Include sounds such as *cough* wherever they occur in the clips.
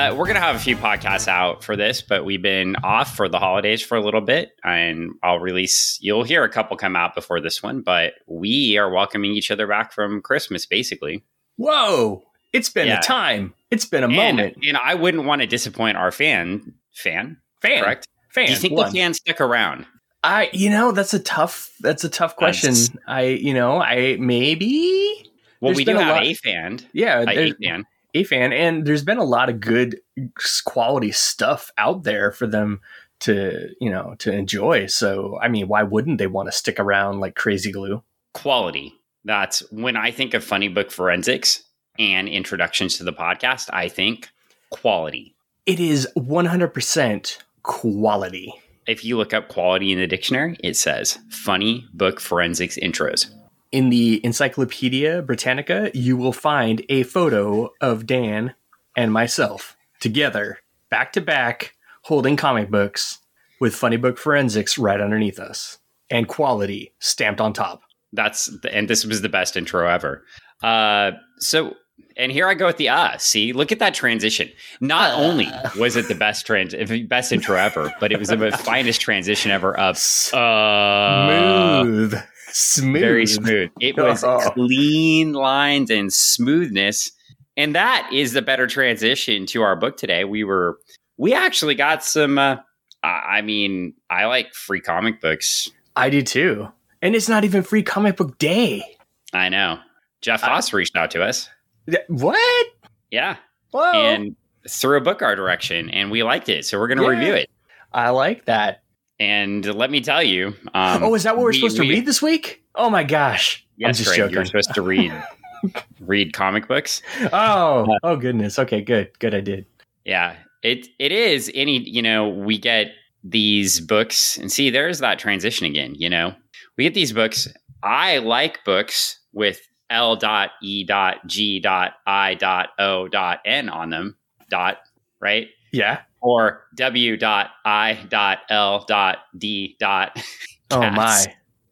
Uh, we're gonna have a few podcasts out for this, but we've been off for the holidays for a little bit, and I'll release. You'll hear a couple come out before this one, but we are welcoming each other back from Christmas, basically. Whoa! It's been Yeah. a time. It's been a And, moment. and I wouldn't want to disappoint our fan. Fan, Fan, correct? fan. Do you think one. the fans stick around? I, you know, that's a tough. That's a tough question. That's- I, you know, I maybe. Well, we do have lot- a fan, Yeah, a fan. A fan, and there's been a lot of good quality stuff out there for them to, you know, to enjoy. So, I mean, why wouldn't they want to stick around like crazy glue? quality. That's when I think of funny book forensics and introductions to the podcast, I think quality. It is 100% quality. If you look up quality in the dictionary, it says funny book forensics intros. In the Encyclopedia Britannica, you will find a photo of Dan and myself together, back to back, holding comic books with Funny Book Forensics right underneath us and quality stamped on top. That's and this was the best intro ever. Uh so and here I go with the ah. See, look at that transition. Not Uh. only was it the best trans, best intro ever, but it was the *laughs* finest transition ever of uh, Smooth. Smooth. very smooth. It was *laughs* Oh. clean lines and smoothness. And that is the better transition to our book today. We were we actually got some uh I I mean, I like free comic books. I do too. And it's not even free comic book day. I know. Jeff I- reached out to us. Th- What? Yeah. Whoa. And threw a book our direction and we liked it. So we're gonna Yeah. review it. I like that. And let me tell you, um, oh, is that what we're we- supposed to we- read this week? Oh my gosh. I'm Yes, just Greg, joking. you're supposed to read *laughs* read comic books. Oh, oh goodness. Okay, good. Good I did. Yeah, it it is any you know we get these books and see there's that transition again. You know we get these books. I like books with L dot E dot G dot I dot O dot N on them. Dot right Yeah. Or W dot I dot L dot D dot. *laughs* Oh my.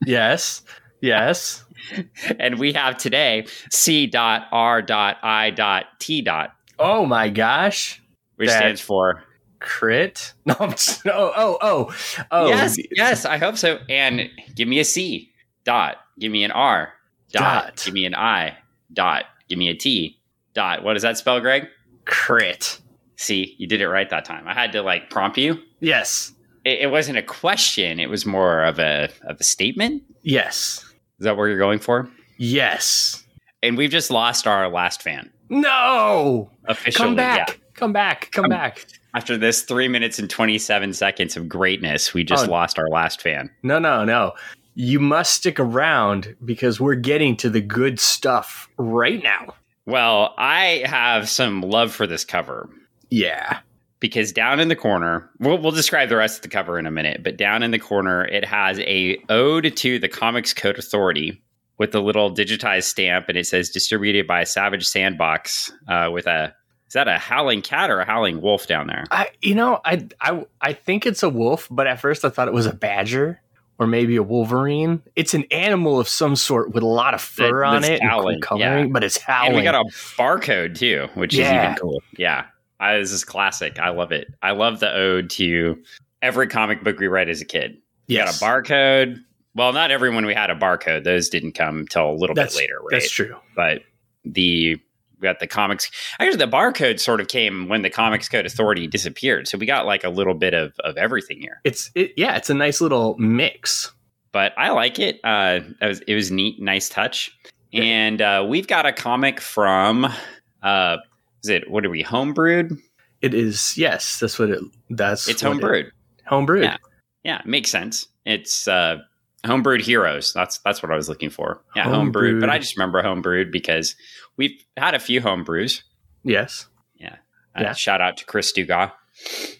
Yes. Yes. *laughs* And we have today C dot R dot I dot T dot, Oh my gosh. which That- stands for Crit? *laughs* No, I'm just, oh, oh, oh. Oh. yes, yes, I hope so. And give me a C dot, give me an R dot, Dot. give me an I dot, give me a T dot. What does that spell, Greg? Crit. See, you did it right that time. I had to like prompt you. Yes. It, it wasn't a question; it was more of a of a statement. Yes. Is that what you're going for? Yes. And we've just lost our last fan No. officially. Come back. Yeah. Come back. Come back. After this three minutes and twenty seven seconds of greatness, we just Oh. lost our last fan. No, no, no. You must stick around because we're getting to the good stuff right now. Well, I have some love for this cover. Yeah. because down in the corner, we'll, we'll describe the rest of the cover in a minute, but down in the corner, it has a ode to the Comics Code Authority with a little digitized stamp, and it says distributed by Savage Sandbox uh, with a is that a howling cat or a howling wolf down there? I you know, I I I think it's a wolf, but at first I thought it was a badger or maybe a wolverine. It's an animal of some sort with a lot of fur on it howling, coloring, yeah. but it's howling. And we got a barcode too, which is even cool. Yeah, I, this is classic. I love it. I love the ode to every comic book we read as a kid. We yes. got a barcode. Well, not everyone we had a barcode. Those didn't come till a little That's- bit later, right? That's true. But the we got the comics. Actually, the barcode sort of came when the Comics Code Authority disappeared. So we got like a little bit of of everything here. It's it, yeah, it's a nice little mix. But I like it. Uh, it was it was neat, nice touch. And uh, we've got a comic from. Uh, is it what are we homebrewed? It is yes, that's what it that's It's what it- homebrewed. homebrewed. Yeah. Yeah, makes sense. It's uh, homebrewed heroes. That's that's what I was looking for. Yeah, homebrewed. But I just remember homebrewed because we've had a few homebrews. Yes. Uh, Yeah. Shout out to Chris Dugas.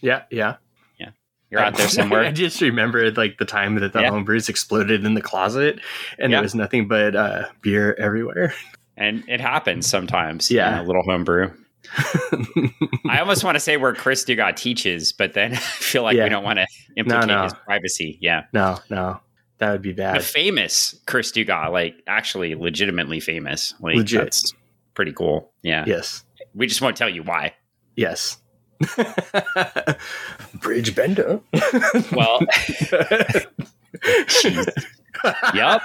Yeah, yeah. Yeah. You're out there *laughs* somewhere. I just remembered like the time that the Yeah. homebrews exploded in the closet and Yeah. there was nothing but uh, beer everywhere. and it happens sometimes. Yeah. a little homebrew. I almost want to say where Chris Dugas teaches, but then *laughs* I feel like Yeah. we don't want to implicate no. his privacy. Yeah. no, no. That would be bad. The famous Chris Dugas, like actually legitimately famous. Like Legit. that's pretty cool. Yeah. Yes. We just won't tell you why. Yes. *laughs* Bridge bender. *laughs* Well, yep.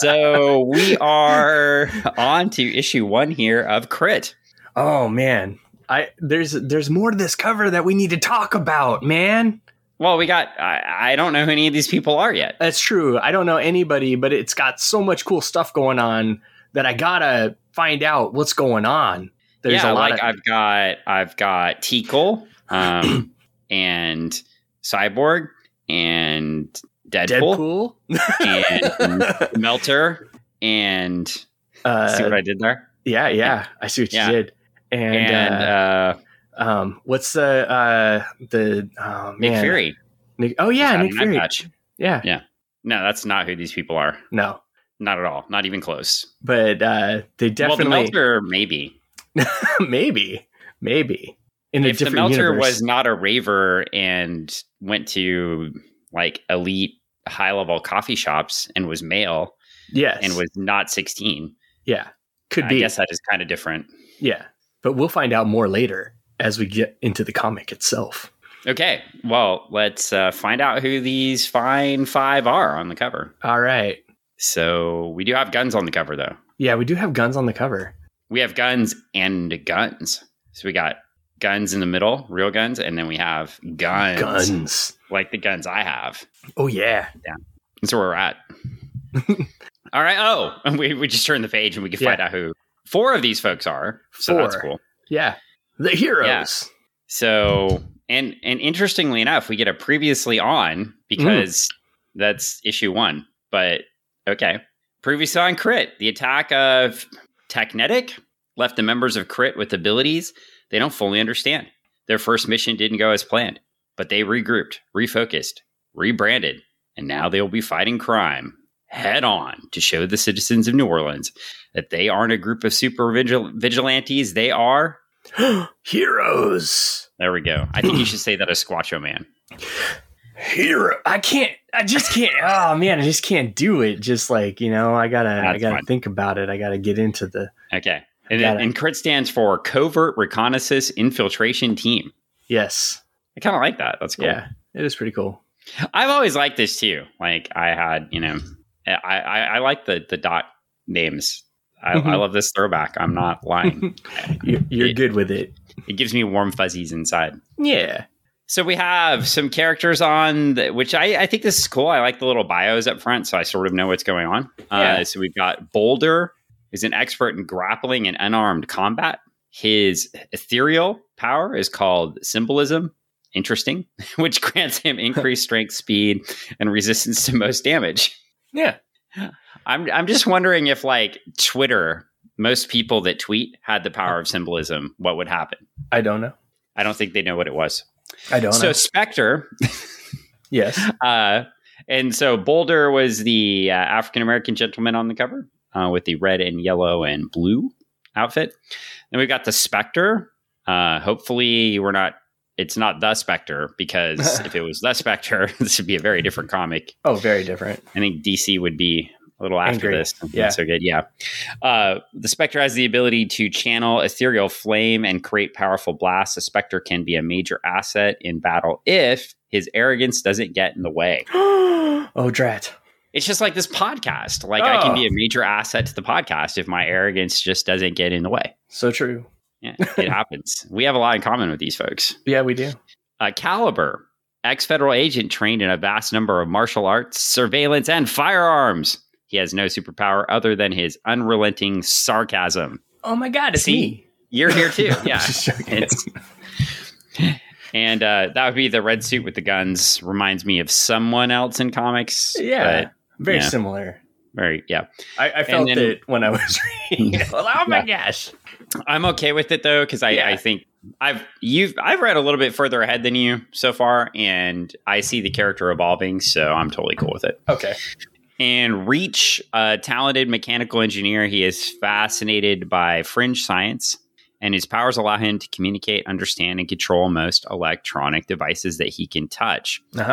So we are on to issue one here of Crit. Oh man, I there's there's more to this cover that we need to talk about, man. Well, we got, I, I don't know who any of these people are yet. That's true. I don't know anybody, but it's got so much cool stuff going on that I gotta find out what's going on. There's yeah, a lot like of I've got, I've got Tinkle, *clears throat* um, and Cyborg and Deadpool, Deadpool. and *laughs* Melter and uh, see what I did there? yeah, yeah, I see what Yeah. you did. And, And, uh, uh, um, what's the uh the oh, Nick man. Fury. Nick, oh yeah, Nick Fury. patch. Yeah. Yeah. No, that's not who these people are. no, Not at all. Not even close. but uh, they well, the definitely Melter, maybe. *laughs* maybe maybe in a if the different Melter universe. was not a raver and went to like elite high level coffee shops and was male yes, and was not 16, yeah, could I be I guess that is kind of different. yeah, but we'll find out more later as we get into the comic itself. Okay. Well, let's uh, find out who these fine five are on the cover. All right, So we do have guns on the cover, though. yeah, we do have guns on the cover. We have guns and guns. So we got guns in the middle, real guns, and then we have guns, Guns. like the guns I have. Oh yeah, Yeah. That's where we're at. *laughs* All right. Oh, and *laughs* we, we just turned the page and we can find out who four of these folks are. So that's cool. yeah, the heroes. So and and interestingly enough, we get a previously on because mm. that's issue one. But okay. Previously on Crit, the attack of Technetic left the members of Crit with abilities they don't fully understand. Their first mission didn't go as planned, but they regrouped, refocused, rebranded, and now they will be fighting crime head on to show the citizens of New Orleans that they aren't a group of super vigil- vigilantes. They are *gasps* heroes. there we go. I think you should say that as Squatcho Man. Hero. I can't. I just can't. Oh man, I just can't do it. Just like you know, I gotta. I gotta fine. think about it. I gotta get into the. Okay. And, Got it. and CRIT stands for Covert Reconnaissance Infiltration Team. Yes. I kind of like that. That's cool. Yeah. It is pretty cool. I've always liked this too. Like I had, you know, I I, I like the the dot names. I, I Mhm. love this throwback. I'm not lying. *laughs* You're, you're It- good with it. it gives me warm fuzzies inside. Yeah. So we have some characters on, the, which I, I think this is cool. I like the little bios up front, so I sort of know what's going on. Yeah. Uh, so we've got Bolder, who's an expert in grappling and unarmed combat. His ethereal power is called symbolism. Interesting, *laughs* which grants him increased *laughs* strength, speed, and resistance to most damage. Yeah. I'm I'm just wondering if like Twitter, most people that tweet had the power of symbolism, what would happen? I don't know. I don't think they know what it was. I don't know. So know. Spectre, *laughs* Yes. uh, and so Bolder was the uh, African American gentleman on the cover uh, with the red and yellow and blue outfit. Then we got the Spectre. Uh, hopefully, we're not. It's not the Spectre because *laughs* if it was the Spectre, *laughs* this would be a very different comic. Oh, very different. I think DC would be a little after Angry. this. Yeah. So good. Yeah. Uh, the Spectre has the ability to channel ethereal flame and create powerful blasts. The Spectre can be a major asset in battle if his arrogance doesn't get in the way. *gasps* oh, drat. It's just like this podcast. Like I can Oh. be a major asset to the podcast if my arrogance just doesn't get in the way. So true. Yeah, it happens. We have a lot in common with these folks. Yeah, we do. Uh, Caliber, ex federal agent trained in a vast number of martial arts, surveillance, and firearms. He has no superpower other than his unrelenting sarcasm. Oh my God, it's See? me. You're here too. *laughs* Yeah. It's, and uh, that would be the red suit with the guns. Reminds me of someone else in comics. yeah. but Very yeah. similar. Very, yeah. I, I felt then- it when I was *laughs* reading. it. *laughs* oh my gosh. I'm okay with it though because I, Yeah. I think I've you've I've read a little bit further ahead than you so far, and I see the character evolving, so I'm totally cool with it. Okay. And Reach, a talented mechanical engineer, he is fascinated by fringe science, and his powers allow him to communicate, understand, and control most electronic devices that he can touch. Uh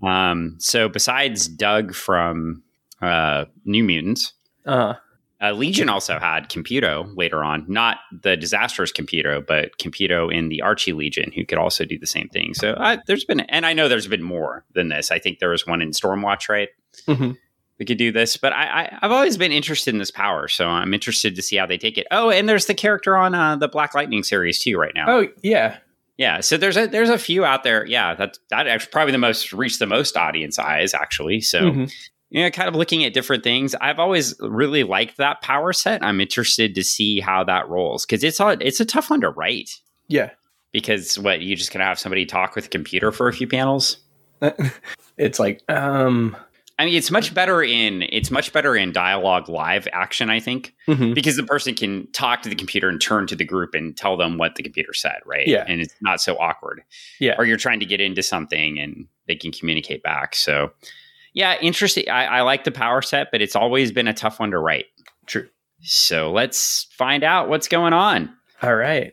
huh. Um, so besides Doug from uh, New Mutants, Uh Uh, Legion also had Computo later on, not the disastrous Computo, but Computo in the Archie Legion, who could also do the same thing. So uh, there's been, and I know there's been more than this. I think there was one in Stormwatch, right? Mm-hmm. We could do this, but I, I, I've always been interested in this power, so I'm interested to see how they take it. Oh, and there's the character on uh, the Black Lightning series too, right now. Oh yeah, Yeah, so there's a there's a few out there. Yeah, that that actually probably the most reached the most audience eyes actually. So Mhm. You know, kind of looking at different things. I've always really liked that power set. I'm interested to see how that rolls because it's a, it's a tough one to write. yeah. Because what you just gonna have somebody talk with a computer for a few panels. *laughs* it's like um. I mean, it's much better in it's much better in dialogue live action. I think mhm. because the person can talk to the computer and turn to the group and tell them what the computer said, right? Yeah. and it's not so awkward. Yeah. or you're trying to get into something and they can communicate back. So, yeah, interesting. I, I like the power set, but it's always been a tough one to write. True. So let's find out what's going on. All right.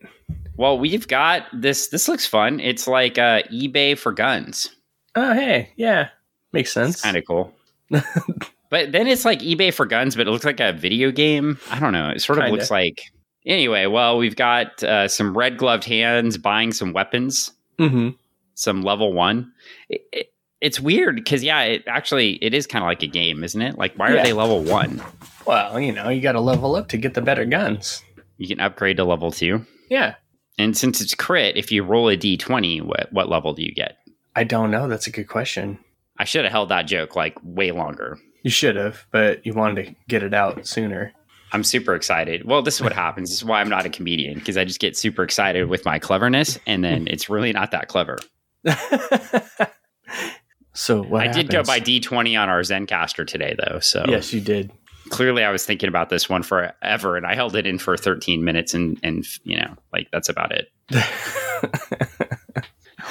Well, we've got this. This looks fun. It's like uh, eBay for guns. Oh hey, yeah, makes sense. Kind of cool. *laughs* but then it's like eBay for guns, but it looks like a video game. I don't know. It sort of Kinda. looks like. Anyway, well, we've got uh, some red gloved hands buying some weapons. mm-hmm. some level one. It, it, it's weird because yeah, it actually it is kind of like a game, isn't it? Like why are they level one? Well, you know, you got to level up to get the better guns. You can upgrade to level two, Yeah, and since it's crit, if you roll a d twenty, what what level do you get? I don't know. That's a good question. I should have held that joke like way longer. You should have, but you wanted to get it out sooner. I'm super excited. Well, this is what happens. This is why I'm not a comedian because I just get super excited with my cleverness, and then it's really not that clever. *laughs* so what? I did go by D20 on our Zencastr today, though. So Yes, you did. clearly I was thinking about this one forever and I held it in for 13 minutes and and you know like that's about it. *laughs*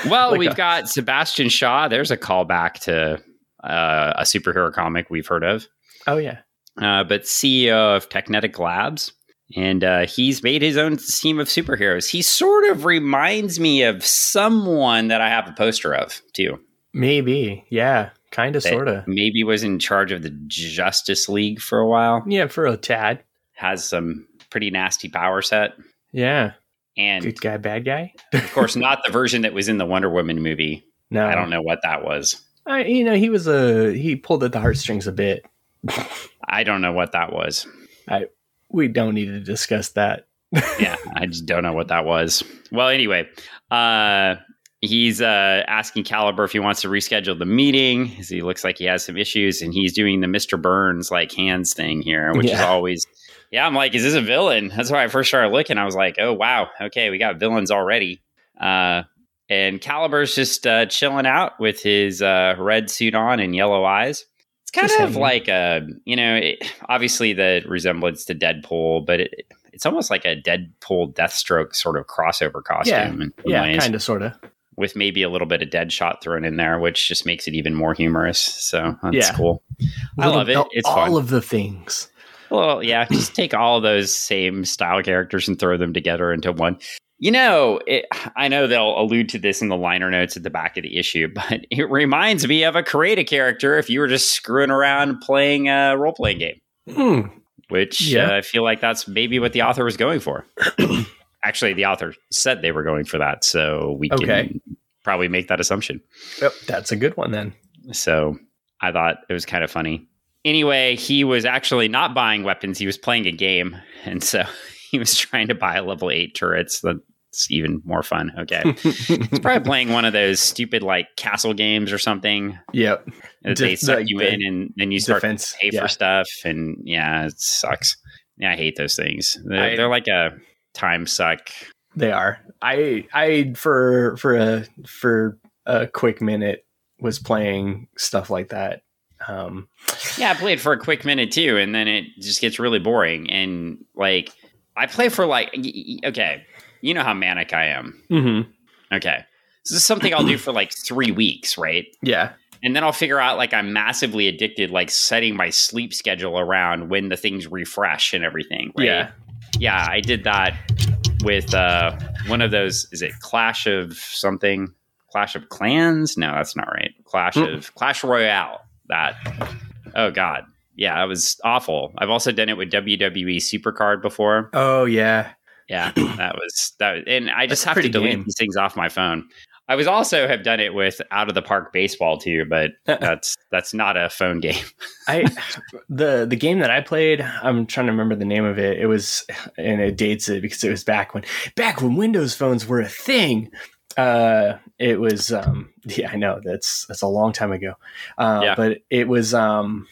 Well, Like we've a- got Sebastian Shaw. There's a callback to uh, a superhero comic we've heard of, oh yeah. uh, but CEO of Technetic Labs. And uh, he's made his own team of superheroes. He sort of reminds me of someone that I have a poster of, too. Maybe. Yeah. Kind of, sort of. Maybe was in charge of the Justice League for a while. Yeah, for a tad. Has some pretty nasty power set. Yeah. And Good guy, bad guy. of *laughs* course, not the version that was in the Wonder Woman movie. No, I don't know what that was. I, you know, he was a he pulled at the heartstrings a bit. *laughs* I don't know what that was. I We don't need to discuss that. Yeah, *laughs* I just don't know what that was. Well, anyway, uh, he's uh, asking Caliber if he wants to reschedule the meeting. 'cause He looks like he has some issues, and he's doing the Mr. Burns like hands thing here, which is always. Yeah, I'm like, is this a villain? That's why I first started looking. I was like, oh wow, okay, we got villains already. Uh, and Caliber's just uh, chilling out with his uh, red suit on and yellow eyes. It's kind Just of hanging. like a, you know, it, obviously the resemblance to Deadpool, but it, it's almost like a Deadpool Deathstroke sort of crossover costume. Yeah. Yeah, kind of, sort of. With maybe a little bit of Deadshot thrown in there, which just makes it even more humorous. So that's Yeah. cool. I love it. It's all fun. of the things. Well, yeah, just take all those same style characters and throw them together into one. You know, it, I know they'll allude to this in the liner notes at the back of the issue, *laughs* but it reminds me of a create a character if you were just screwing around playing a role playing game, Hmm. which Yeah. uh, I feel like that's maybe what the author was going for. *clears throat* Actually, the author said they were going for that, so we can probably make that assumption. Yep, that's a good one then. So I thought it was kind of funny. Anyway, he was actually not buying weapons. He was playing a game. And so *laughs* he was trying to buy level eight turrets. That's even more fun. Okay. *laughs* He's probably playing one of those stupid like castle games or something yep. that Def- they suck like you the in and then you start Defense. to pay yeah. for stuff. And yeah, it sucks. Yeah, I hate those things. They're, I- they're like a time suck. They are. I I for for a for a quick minute was playing stuff like that. Um Yeah, I played for a quick minute too, and then it just gets really boring. And like, I play for like, okay, you know how manic I am. Mm-hmm. Okay, this is something I'll do for like three weeks, right? Yeah. And then I'll figure out like I'm massively addicted, like setting my sleep schedule around when the things refresh and everything. Right? Yeah. Yeah, I did that with uh, one of those. Is it Clash of something? Clash of Clans? No, that's not right. Clash Mm. of Clash Royale. That. Oh God. yeah, it was awful. I've also done it with WWE Supercard before. Oh yeah, Yeah, that was that, Was, and I just That's have to delete game. these things off my phone. I was also have done it with out of the park baseball too, but that's that's not a phone game. *laughs* I the the game that I played, I'm trying to remember the name of it. It was and it dates it because it was back when back when Windows phones were a thing. Uh it was um yeah, I know that's that's a long time ago. Uh Yeah. but it was um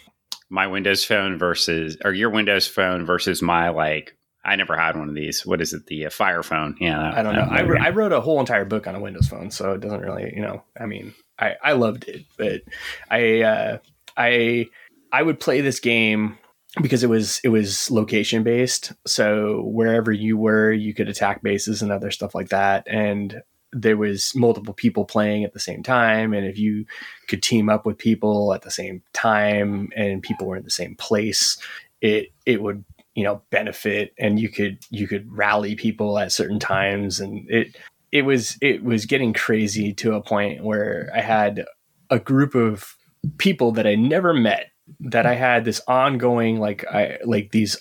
My Windows phone versus or your Windows phone versus my like. I never had one of these. What is it? The uh, Fire phone? Yeah, I don't know. that- I, wr- I wrote a whole entire book on a Windows phone, so it doesn't really, you know. I mean, I I loved it, but I uh, I I would play this game because it was it was location based. So wherever you were, you could attack bases and other stuff like that, and there was multiple people playing at the same time and if you could team up with people at the same time and people were in the same place it it would you know benefit and you could you could rally people at certain times. And it it was it was getting crazy to a point where i had a group of people that i never met that i had this ongoing like i like these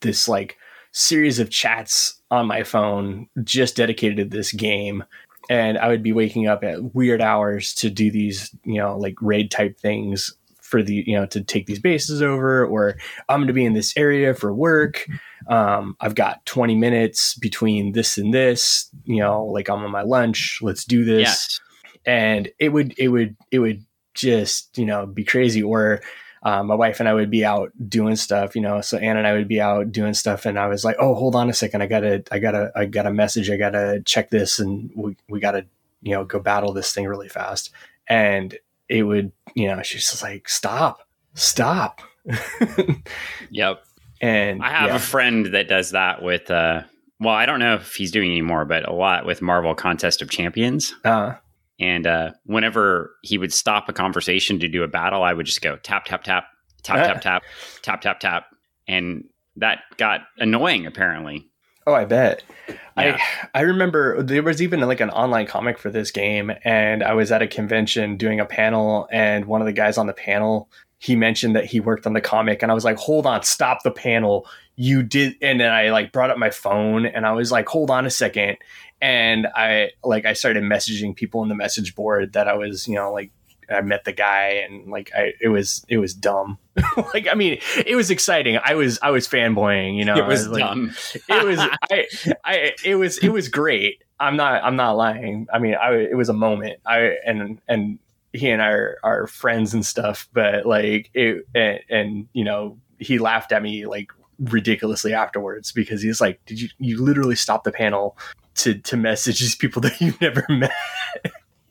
this like series of chats on my phone just dedicated to this game. And i would be waking up at weird hours to do these you know like raid type things for the you know to take these bases over or i'm going to be in this area for work um, i've got 20 minutes between this and this you know like i'm on my lunch let's do this Yes. and it would it would it would just you know be crazy or um, my wife and I would be out doing stuff, you know. So Anna and I would be out doing stuff, and I was like, "Oh, hold on a second, I gotta, I gotta, I got a message, I gotta check this, and we we gotta, you know, go battle this thing really fast." And it would, you know, she's just like, "Stop, stop," *laughs* Yep. and I have yeah. a friend that does that with. uh Well, I don't know if he's doing anymore, but a lot with Marvel Contest of Champions. uh, And uh, whenever he would stop a conversation to do a battle, I would just go tap tap tap tap Ah. tap *laughs* tap tap tap tap, and that got annoying. Apparently, Oh, I bet. Yeah. I I remember there was even like an online comic for this game, and I was at a convention doing a panel, and one of the guys on the panel he mentioned that he worked on the comic, and I was like, "Hold on, stop the panel! You did!" And then I like brought up my phone, and I was like, "Hold on a second. And I like I started messaging people in the message board that I was, you know, like I met the guy, and like I it was it was dumb. *laughs* like I mean, it was exciting. I was I was fanboying, you know. it was like, dumb. it was I, I it was it was great i'm not i'm not lying i mean i it was a moment i and and he and i are, are friends and stuff but like it and, and you know he laughed at me like ridiculously afterwards because he's like did you you literally stop the panel to to message these people that *laughs* you've never met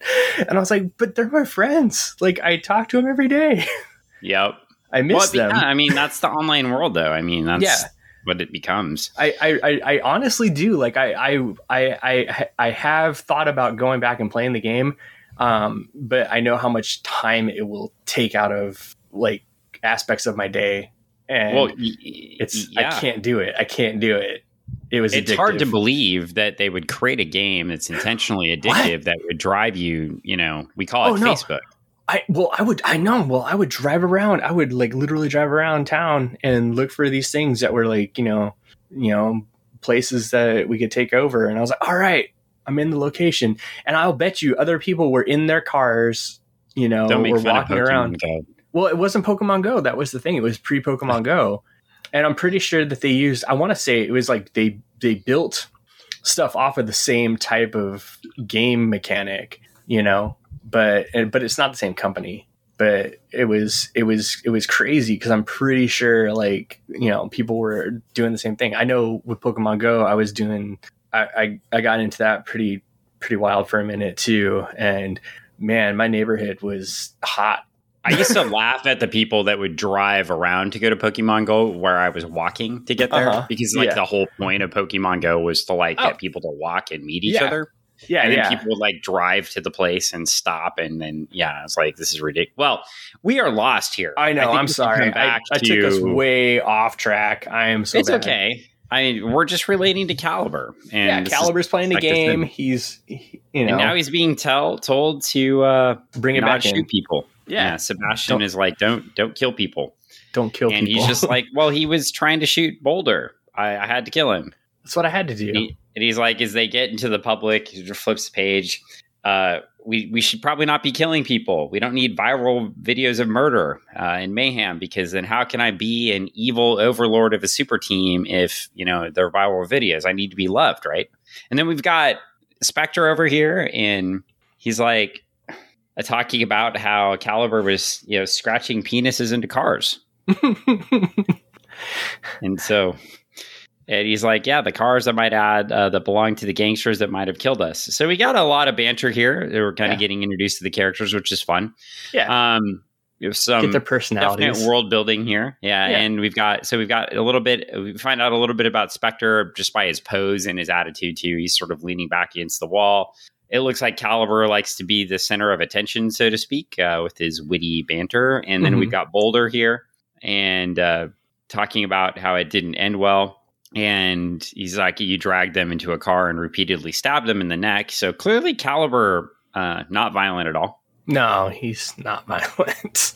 *laughs* and i was like but they're my friends like i talk to them every day *laughs* Yep. i miss Well, them yeah, I mean, that's the online world, though. I mean, that's Yeah. what it becomes. I, I, I- honestly do like I, I I I I have thought about going back and playing the game, um, but I know how much time it will take out of like aspects of my day, and well, y- it's yeah. I can't do it. I can't do it. It was it's hard to believe that they would create a game that's intentionally addictive that would drive you. You know, we call it Oh, no. Facebook. I well, I would I know. Well, I would drive around. I would like literally drive around town and look for these things that were like you know, you know, places that we could take over. And I was like, all right, I'm in the location, and I'll bet you other people were in their cars. You know, were walking around. Go. Well, it wasn't Pokemon Go. That was the thing. It was pre Pokemon *laughs* Go, and I'm pretty sure that they used. I want to say it was like they they built stuff off of the same type of game mechanic, you know. But but it's not the same company. But it was it was it was crazy because I'm pretty sure like you know people were doing the same thing. I know with Pokemon Go, I was doing. I I, I got into that pretty pretty wild for a minute too, and man, my neighborhood was hot I used to laugh at the people that would drive around to go to Pokemon Go where I was walking to get there Uh-huh. because like Yeah. the whole point of Pokemon Go was to like Oh. get people to walk and meet each Yeah. other. Yeah, and then yeah. people would like drive to the place and stop and then yeah, it's like this is ridiculous. Well, we are lost here. I know. think I'm sorry. come I, back I took us way off track. I am so it's bad. okay. I mean, we're just relating to Caliber, and Yeah, this is- Caliber's playing the like I said. game. He's, he- you know, and now he's being tell told to uh, bring it not back shoot in. people. Yeah. Sebastian Don't- is like, don't don't kill people. Don't kill and people. he's just like, well, he was trying to shoot Bolder. I, I had to kill him. That's what I had to do. And, he- and he's like, as they get into the public, he flips the page. Uh, we we should probably not be killing people. We don't need viral videos of murder uh, and mayhem because then how can I be an evil overlord of a super team if you know they're viral videos? I need to be loved, right? And then we've got Spectre over here, and he's like talking about how Caliber was you know scratching penises into cars. *laughs* And so, and he's like, yeah, the cars I might add uh, that belong to the gangsters that might have killed us. So we got a lot of banter here. We're kind Yeah. of getting introduced to the characters, which is fun. yeah. Um, we have Get their personalities. world building here. Yeah, Yeah. and we've got so we've got a little bit. We find out a little bit about Spectre just by his pose and his attitude too. He's sort of leaning back against the wall. It looks like Caliber likes to be the center of attention, so to speak, uh, with his witty banter. And then Mhm. we've got Bolder here and uh, talking about how it didn't end well. And he's like, you dragged them into a car and repeatedly stabbed them in the neck. So clearly, Caliber uh, not violent at all. no, he's not *laughs* violent.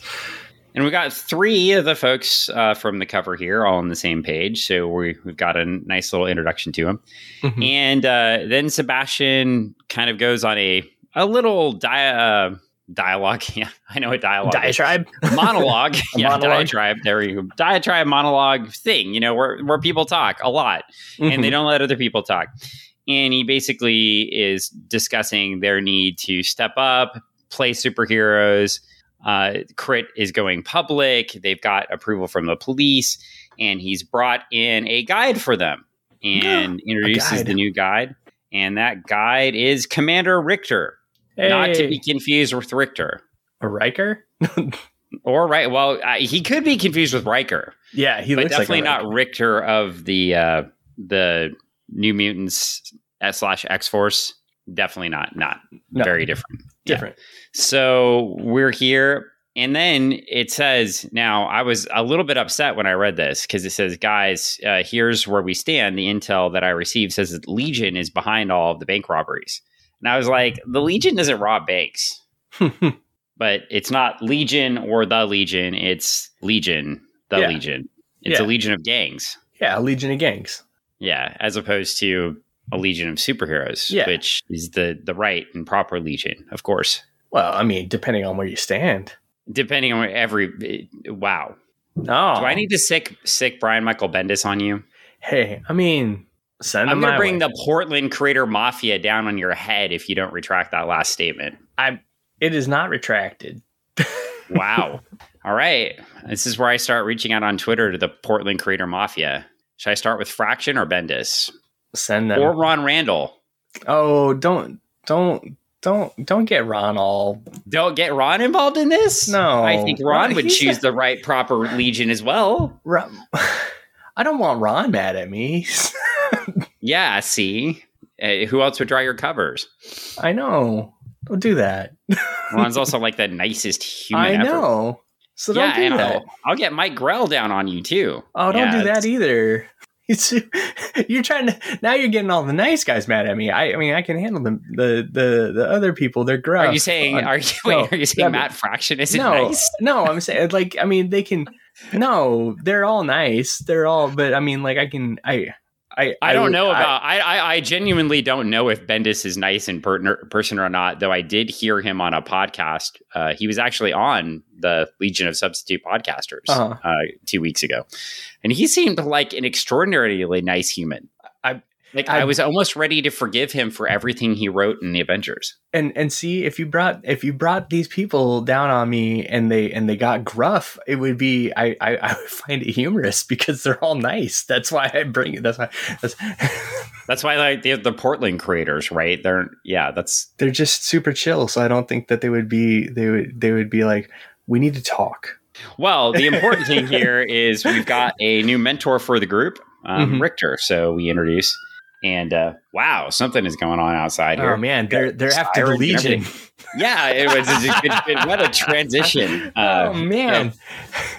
And we got three of the folks uh, from the cover here all on the same page. So we, we've got a nice little introduction to him. Mhm. And uh, then Sebastian kind of goes on a, a little dia- uh, dialogue. *laughs* Yeah, I know a dialogue. is. Diatribe. *laughs* monologue. *laughs* A yeah, monologue. diatribe. There you go. Diatribe monologue thing, you know, where, where people talk a lot and they Mhm. don't let other people talk. And he basically is discussing their need to step up, play superheroes. Uh, Crit is going public. They've got approval from the police, and he's brought in a guide for them *gasps* and introduces the new guide. And that guide is Commander Richter, not to be confused with Richter. a Riker. *laughs* Or right, well, uh, he could be confused with Riker, yeah, he but looks definitely like not Richter of the uh, the New Mutants slash X Force. Definitely not. Not No. very different. Yeah. different. So we're here, and then it says. Now, I was a little bit upset when I read this because it says, "Guys, uh, here's where we stand." The intel that I received says that Legion is behind all of the bank robberies, and I was like, "The Legion doesn't rob banks." *laughs* but it's not Legion or the Legion. It's Legion, the Yeah. Legion. It's Yeah. a legion of gangs. yeah, a Legion of Gangs. Yeah, as opposed to a legion of superheroes, Yeah. which is the the right and proper legion, of course. Well, I mean, depending on where you stand. Depending on every wow. No, Do I need to sick sick Brian Michael Bendis on you? Hey, I mean, send I'm going to bring way. the Portland Creator Mafia down on your head if you don't retract that last statement. I. It is not retracted. *laughs* Wow. All right. This is where I start reaching out on Twitter to the Portland Creator Mafia. Should I start with Fraction or Bendis? Send them. Or Ron Randall? oh, don't, don't, don't, don't get Ron all. Don't get Ron involved in this? No, I think Ron would choose a- the right proper legion as well. Ron, *laughs* I don't want Ron mad at me. *laughs* Yeah, see? Uh, who else would draw your covers? I know. Don't do that. Ron's *laughs* also like the nicest human I ever. know. So don't yeah, do that. I'll, I'll get Mike Grell down on you too. Oh, don't Yeah, do that either. *laughs* You're trying to now. You're getting all the nice guys mad at me. I, I mean, I can handle them. The the the other people, they're gruff. Are you saying? Uh, Are you *laughs* wait? no, are you saying Matt Fraction isn't no, nice? *laughs* no. I'm saying like, I mean, they can. No, they're all nice. They're all, but I mean, like, I can. I I I don't know I- about. I, I I genuinely don't know if Bendis is nice in per- person or not. Though I did hear him on a podcast. Uh, he was actually on the Legion of Substitute Podcasters Uh-huh. uh, two weeks ago, and he seemed like an extraordinarily nice human. I- like I- I was almost ready to forgive him for everything he wrote in the Avengers. and and see if you brought if you brought these people down on me and they and they got gruff it would be i i, I would find it humorous because they're all nice that's why i bring it that's why that's *laughs* That's why like the the Portland creators, right? They're yeah. That's they're just super chill so i don't think that they would be they would they would be like we need to talk Well, the important thing *laughs* here is we've got a new mentor for the group, um, Mhm. Richter. So we introduce, and uh, wow, something is going on outside here. oh man they're they're after the legion. Yeah, it was good, good- what a transition. *laughs* Uh, oh man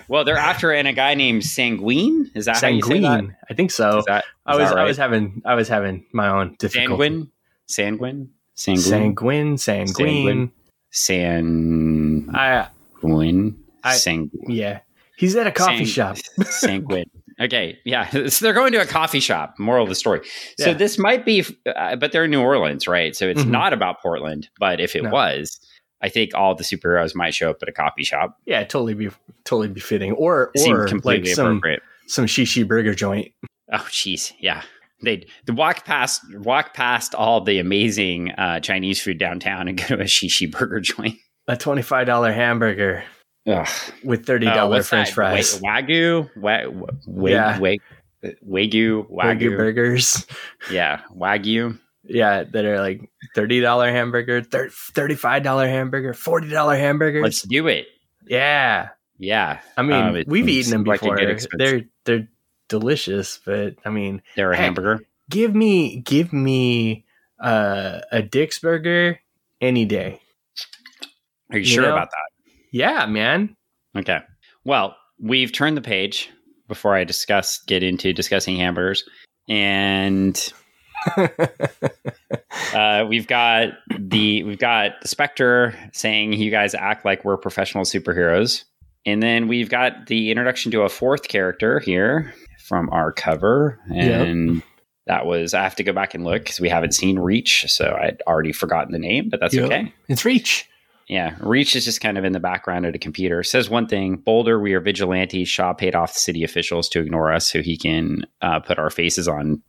Well, they're after and a guy named Sanguine. Is that how you say that? sanguine i think so Is that, i was that i was having i was having my own difficulty Sanguine, Sanguine, Sanguine, sanguine sanguine Sanguine, i Sanguine, I- Sanguine. yeah He's at a coffee Sang- shop. *laughs* Sanguine. Okay, yeah. *laughs* So they're going to a coffee shop. Moral of the story. So this might be, uh, but they're in New Orleans, right? So it's Mhm. not about Portland. But if it No. was, I think all the superheroes might show up at a coffee shop. Yeah, totally be totally befitting. Or or completely like some appropriate. some shishi burger joint. Oh, jeez, yeah. They they walk past walk past all the amazing uh, Chinese food downtown and go to a shishi *laughs* burger joint. A twenty five dollar hamburger Ugh. with thirty Uh, dollar French that? fries. Wagyu, wa- wa- wa- Yeah. wa- wagyu, Wagyu wagyu, burgers. yeah, wagyu. Yeah, that are like thirty dollar hamburger, thirty five dollar hamburger, forty dollar hamburgers. Let's do it. yeah, Yeah, I mean Um, it we've eaten them like a before. good expense. they're they're delicious, but I mean, they're a Heck. hamburger. give me give me uh, a Dick's burger any day. Are you, you sure know? about that? Yeah, man. Okay. Well, we've turned the page before I discuss get into discussing hamburgers, and *laughs* uh, we've got the we've got Spectre saying you guys act like we're professional superheroes, and then we've got the introduction to a fourth character here from our cover, and that was I have to go back and look because we haven't seen Reach, so I'd already forgotten the name, but that's Yep. okay. it's Reach. Yeah, Reach is just kind of in the background at a computer. Says one thing: Bolder, we are vigilantes. Shaw paid off the city officials to ignore us, so he can uh, put our faces on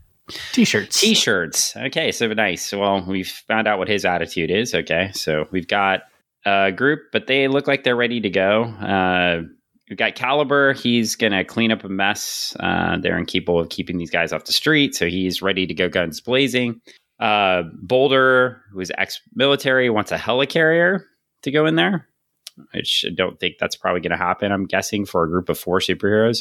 T-shirts. T-shirts. Okay, so nice. Well, we've found out what his attitude is. Okay, so we've got a group, but they look like they're ready to go. Uh, we've got Caliber. He's gonna clean up a mess. Uh, they're incapable of keeping these guys off the street, so he's ready to go guns blazing. Uh, Bolder, who is ex-military, wants a helicarrier to go in there. Which I don't think that's probably going to happen. I'm guessing for a group of four superheroes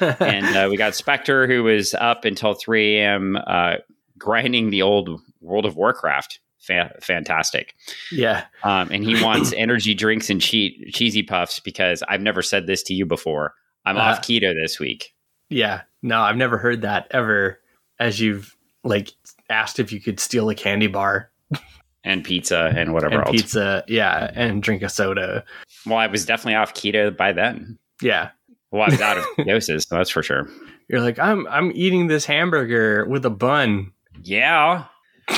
*laughs* and uh, we got Spectre, who was up until 3 a.m. Uh, grinding the old World of Warcraft. Fa- fantastic. yeah, Um, and he wants *clears throat* energy drinks and che- cheesy puffs because I've never said this to you before. I'm Uh, off keto this week. yeah. No, I've never heard that ever. As you've like asked if you could steal a candy bar *laughs* And pizza and whatever and else. pizza, yeah, and drink a soda. Well, I was definitely off keto by then. Yeah, Well, I was out of *laughs* ketosis, that's for sure. you're like I'm I'm eating this hamburger with a bun. Yeah.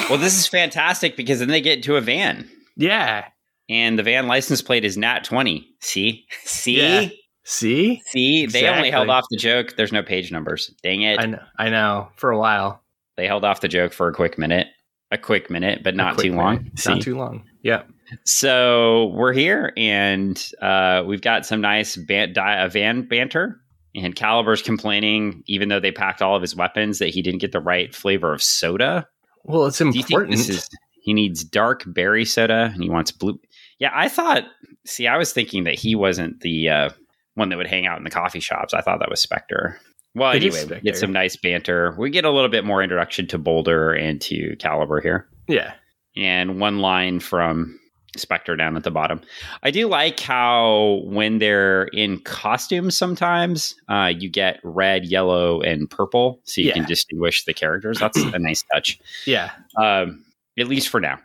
Well, this is fantastic because then they get into a van. Yeah. And the van license plate is Nat 20. See? *laughs* See? Yeah. See, See, they only held off the joke. There's no page numbers. Dang it. I know, I know. For a while, They held off the joke for a quick minute. A quick minute, but not too long. minute. See? Not too long. Yeah. so we're here and uh, we've got some nice ban- di- uh, van banter. And Caliber's complaining, even though they packed all of his weapons, that he didn't get the right flavor of soda. Well, it's Do you think important. is? He needs dark berry soda, and he wants blue. Yeah, I thought. See, I was thinking that he wasn't the uh, one that would hang out in the coffee shops. I thought that was Spectre. Well, It is anyway, we get some nice banter. We get a little bit more introduction to Bolder and to Caliber here, yeah. and one line from Spectre down at the bottom. I do like how when they're in costumes, sometimes uh, you get red, yellow, and purple, so you Yeah. can distinguish the characters. That's a nice touch Yeah. um, at least for now.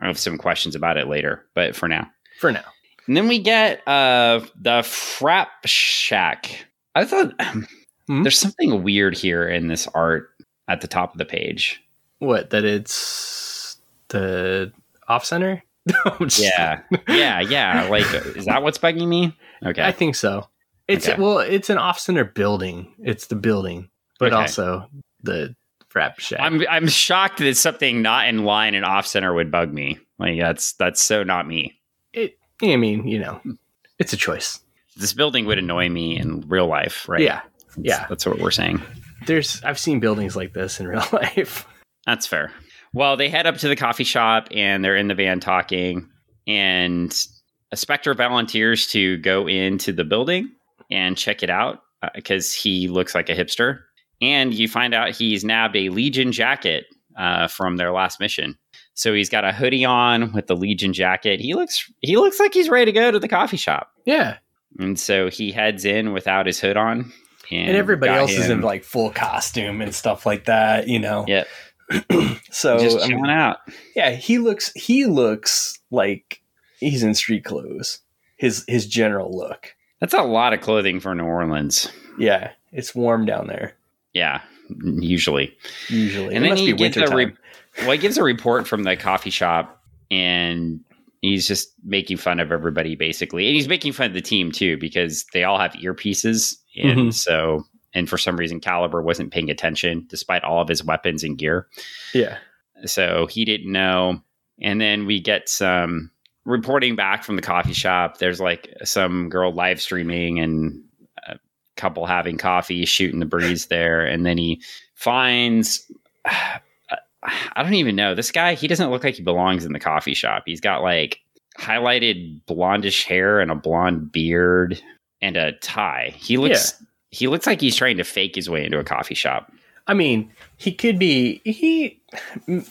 I have some questions about it later, but for now. For now. And then we get uh, the Frap Shack. I thought Hmm? there's something weird here in this art at the top of the page. What? That it's the off center? *laughs* Yeah, yeah, yeah. Like, is that what's bugging me? Okay, I think so. It's Okay. well, it's an off center building. It's the building, but Okay. also the frap shack. I'm I'm shocked that something not in line and off center would bug me. Like that's that's so not me. it. I mean, you know, it's a choice. This building would annoy me in real life, right? Yeah. Yeah. that's what we're saying. There's I've seen buildings like this in *laughs* real life. That's fair. Well, they head up to the coffee shop and they're in the van talking, and a Spectre volunteers to go into the building and check it out because he looks like a hipster. And you find out he's nabbed a Legion jacket uh, from their last mission. So he's got a hoodie on with the Legion jacket. He looks he looks like he's ready to go to the coffee shop. Yeah. And so he heads in without his hood on. And, And, everybody else is in like full costume and stuff like that, you know. Yeah. *clears throat* so just I mean, out. yeah, he looks he looks like he's in street clothes. His his general look. That's a lot of clothing for New Orleans. Yeah, it's warm down there Yeah, usually. usually. And it then must he winter a re-. Well, he gives a report from the coffee shop, and he's just making fun of everybody basically, and he's making fun of the team too because they all have earpieces, and Mhm. so and for some reason Caliber wasn't paying attention despite all of his weapons and gear. yeah, so he didn't know. And then we get some reporting back from the coffee shop. There's like some girl live streaming and a couple having coffee, shooting the breeze *laughs* there. And then he finds, I don't even know, this guy, he doesn't look like he belongs in the coffee shop. He's got like highlighted blondish hair and a blonde beard and a tie. He looks. He looks like he's trying to fake his way into a coffee shop. I mean, he could be he.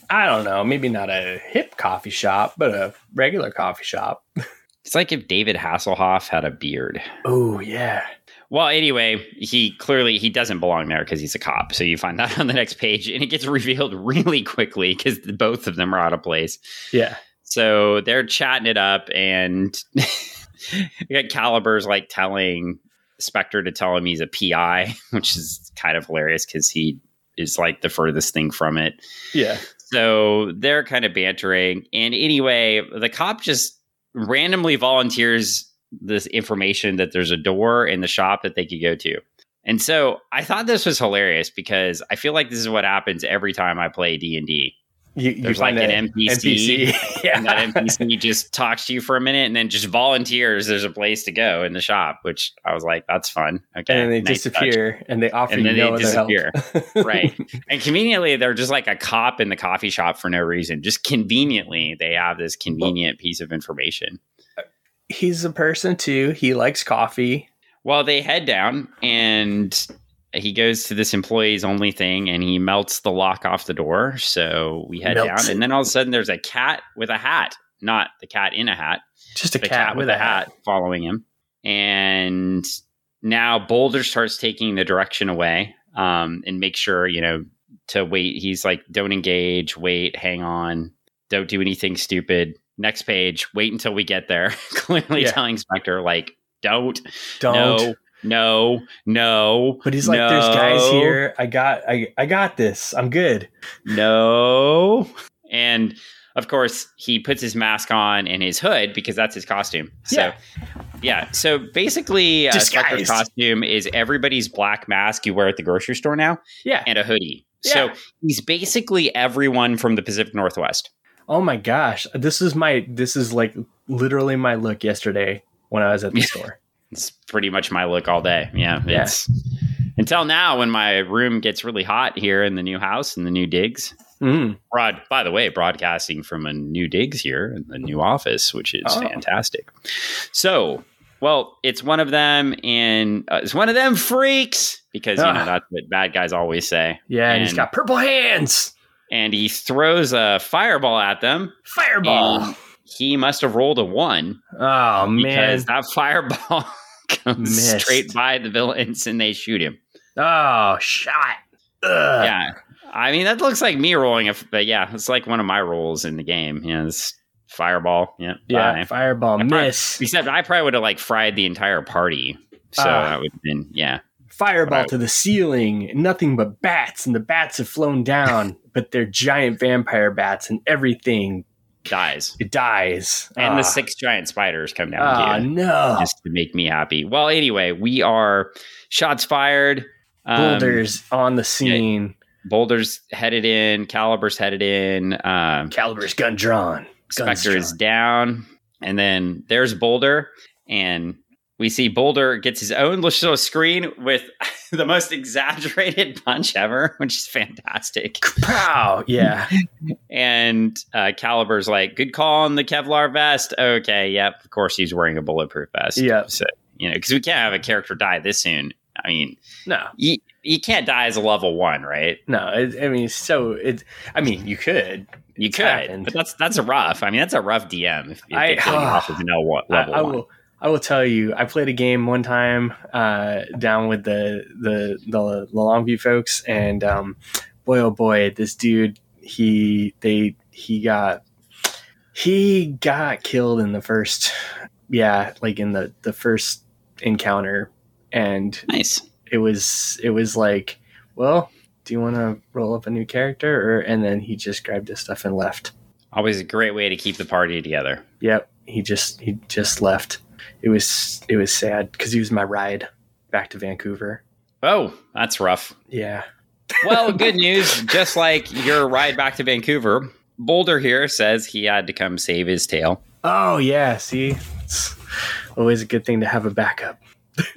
I don't know, maybe not a hip coffee shop, but a regular coffee shop. *laughs* It's like if David Hasselhoff had a beard. Oh yeah, Well, anyway, he clearly he doesn't belong there because he's a cop. So you find *laughs* that on the next page, and it gets *laughs* revealed really quickly because both of them are out of place. yeah, So they're chatting it up, and *laughs* you got Caliber's like telling Specter to tell him he's a PI, *laughs* which is kind of hilarious because he is like the furthest thing from it. yeah. So they're kind of bantering. And anyway, the cop just randomly volunteers this information that there's a door in the shop that they could go to. And so I thought this was hilarious because I feel like this is what happens every time I play D&D. You, you There's like an NPC, *laughs* yeah, And that NPC just talks to you for a minute and then just volunteers there's a place to go in the shop, which I was like, that's fun. Okay. and then they nice touch. disappear, and they offer And you then no they other help. disappear. *laughs* right. And conveniently, they're just like a cop in the coffee shop for no reason. Just conveniently, they have this convenient piece of information. He's a person too. He likes coffee. Well, they head down and he goes to this employees only thing and he melts the lock off the door. So we head Melts down. And then all of a sudden, there's a cat with a hat, not the cat in a hat, Just a the cat, with a hat. following him. And now Bolder starts taking the direction away um, and make sure, you know, to wait. He's like, don't engage, wait, hang on, don't do anything stupid. Next page, wait until we get there. *laughs* Clearly Yeah. telling Specter, like, don't, Don't. no, no, no. But he's like, "There's guys here. I got, I, I got this. I'm good." No. And of course, he puts his mask on and his hood because that's his costume. So, Yeah. yeah. So basically, uh, Specter's costume is everybody's black mask you wear at the grocery store now Yeah. and a hoodie. Yeah. So he's basically everyone from the Pacific Northwest. Oh my gosh, this is my, this is like literally my look yesterday when I was at the *laughs* store. It's pretty much my look all day. Yeah. Yeah. Until now when my room gets really hot here in the new house and the new digs. Mm. Broad, by the way, broadcasting from a new digs here in the new office, which is Oh. fantastic. So, well, it's one of them, and uh, it's one of them freaks because you know Ah. that's what bad guys always say. Yeah, and, he's And- got purple hands. And he throws a fireball at them. Fireball. He must have rolled a one oh man. that *laughs* fireball comes *laughs* Missed. straight by the villains and they shoot him. Oh, shot. Ugh. Yeah. I mean, that looks like me rolling a, but yeah, it's like one of my rolls in the game. You know, it's fireball. Yeah. Yeah, bye. fireball I probably- miss. Except I probably would have like fried the entire party. So Ah. that would have been, yeah. Fireball to the ceiling. Nothing but bats, and the bats have flown down, *laughs* but they're giant vampire bats, and everything Dies. it dies. And the Ah. six giant spiders come down you no. just to make me happy. Well, anyway, we are shots fired. Um, Bolders on the scene. Bolder's headed in. Caliber's headed in. Um, Caliber's gun drawn. Guns Specter is down, and then there's Bolder, and we see Bolder gets his own little screen with *laughs* the most exaggerated *laughs* punch ever, which is fantastic. Wow! Yeah. *laughs* And uh, Caliber's like, "Good call on the Kevlar vest." Okay, yep, of course he's wearing a bulletproof vest. Yeah. so you know, because we can't have a character die this soon. I mean, No, you you can't die as a level one, right? no. It, I mean, so it. I mean, you could. You It's could, happened. but that's that's a rough. I mean, that's a rough DM if, if I- you're off as an L one, I, level I one. will. I will tell you. I played a game one time uh, down with the the the, the Longview folks, and um, boy, oh boy, this dude. He they he got he got killed in the first. Yeah, like in the the first encounter, and Nice. it was it was like, well, do you want to roll up a new character, or and then he just grabbed his stuff and left. Always a great way to keep the party together. Yep, he just he just left. It was it was sad because he was my ride back to Vancouver. Oh, that's rough. Yeah, Well, *laughs* good news. Just like your ride back to Vancouver, Bolder here says he had to come save his tail. Oh yeah, see, it's always a good thing to have a backup.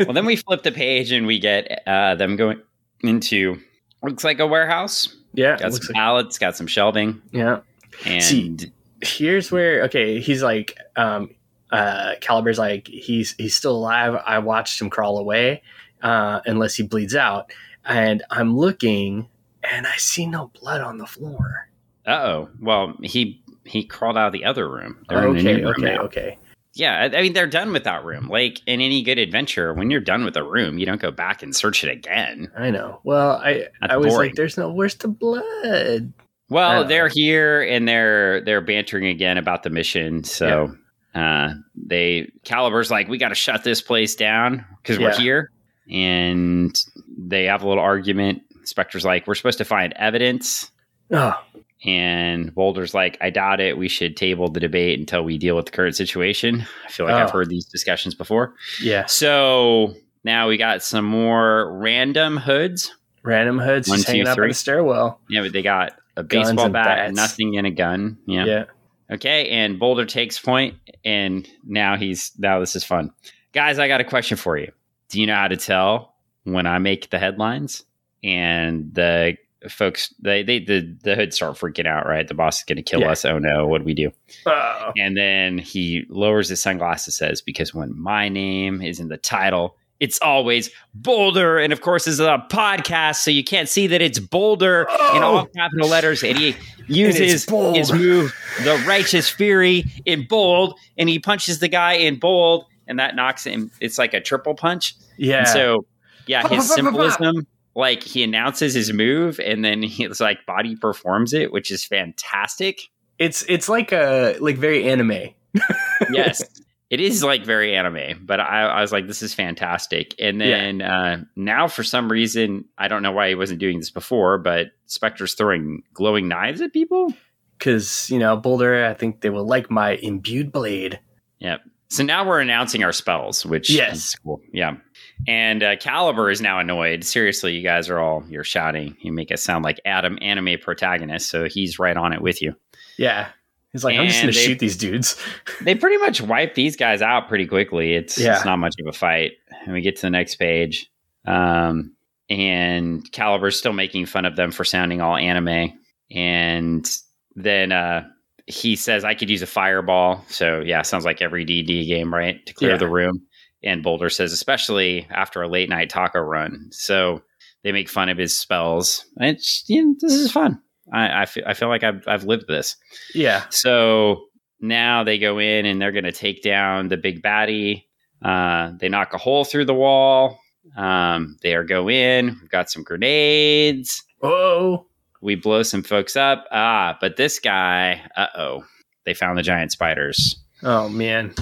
Well, then we *laughs* flip the page and we get uh, them going into looks like a warehouse. Yeah, Got some like- pallets, got some shelving, yeah. and See, Here's where okay, he's like, um, uh, Caliber's like he's he's still alive. I watched him crawl away, uh, unless he bleeds out, and I'm looking and I see no blood on the floor. uh oh. Well, he he crawled out of the other room. They're in a okay, new room okay, now. okay. Yeah, I, I mean they're done with that room. Like in any good adventure, when you're done with a room, you don't go back and search it again. I know. Well, I That's I was boring. like, there's no where's the blood? Well, Uh, they're here and they're they're bantering again about the mission. So uh, they Caliber's like, we got to shut this place down because we're here, and they have a little argument. Specter's like, we're supposed to find evidence, Oh, and Bolder's like, I doubt it. We should table the debate until we deal with the current situation. I feel like I've Oh. heard these discussions before. yeah. So now we got some more random hoods. Random hoods One, two, hanging out by three. the stairwell. Yeah, but they got a baseball bat, bats. nothing and a gun. Yeah. yeah. Okay, and Bolder takes point, and now he's now this is fun, guys. I got a question for you. Do you know how to tell when I make the headlines? And the folks, they they the the hood start freaking out. Right, the boss is going to kill Yeah. us. Oh no, what do we do? Oh, And then he lowers his sunglasses, says, "Because when my name is in the title." It's always Bolder, and of course, this is a podcast, so you can't see that it's Bolder in all Oh. capital letters. And he *laughs* uses bold. his move, the righteous fury, in bold, and he punches the guy in bold, and that knocks him. It's like a triple punch. yeah. And so, yeah, his *laughs* symbolism, like he announces his move, and then he's like body performs it, which is fantastic. it's it's like a like very anime. *laughs* Yes. It is like very anime, but I, I was like, this is fantastic. And then uh, now, for some reason, I don't know why he wasn't doing this before, but Specter's throwing glowing knives at people. because you know Bolder. I think they will like my imbued blade. Yep. So now we're announcing our spells, which Yes. is cool. Yeah. And uh, Caliber is now annoyed. Seriously, you guys are all you're shouting. You make us sound like Adam anime protagonist, so he's right on it with you. Yeah, he's like, I'm just gonna they- shoot these dudes. *laughs* They pretty much wipe these guys out pretty quickly. It's, Yeah. it's not much of a fight. And we get to the next page. Um, and Caliber's still making fun of them for sounding all anime. And then uh, he says, I could use a fireball. So, yeah, sounds like every D&D game, right? To clear Yeah. the room. And Bolder says, especially after a late night taco run. So they make fun of his spells. It's, you know, this is fun. I, I, feel, I feel like I've, I've lived this. Yeah, So now they go in and they're going to take down the big baddie. Uh, they knock a hole through the wall. Um, they are go in. We've got some grenades. oh, We blow some folks up. Ah, but this guy, uh oh, they found the giant spiders oh man,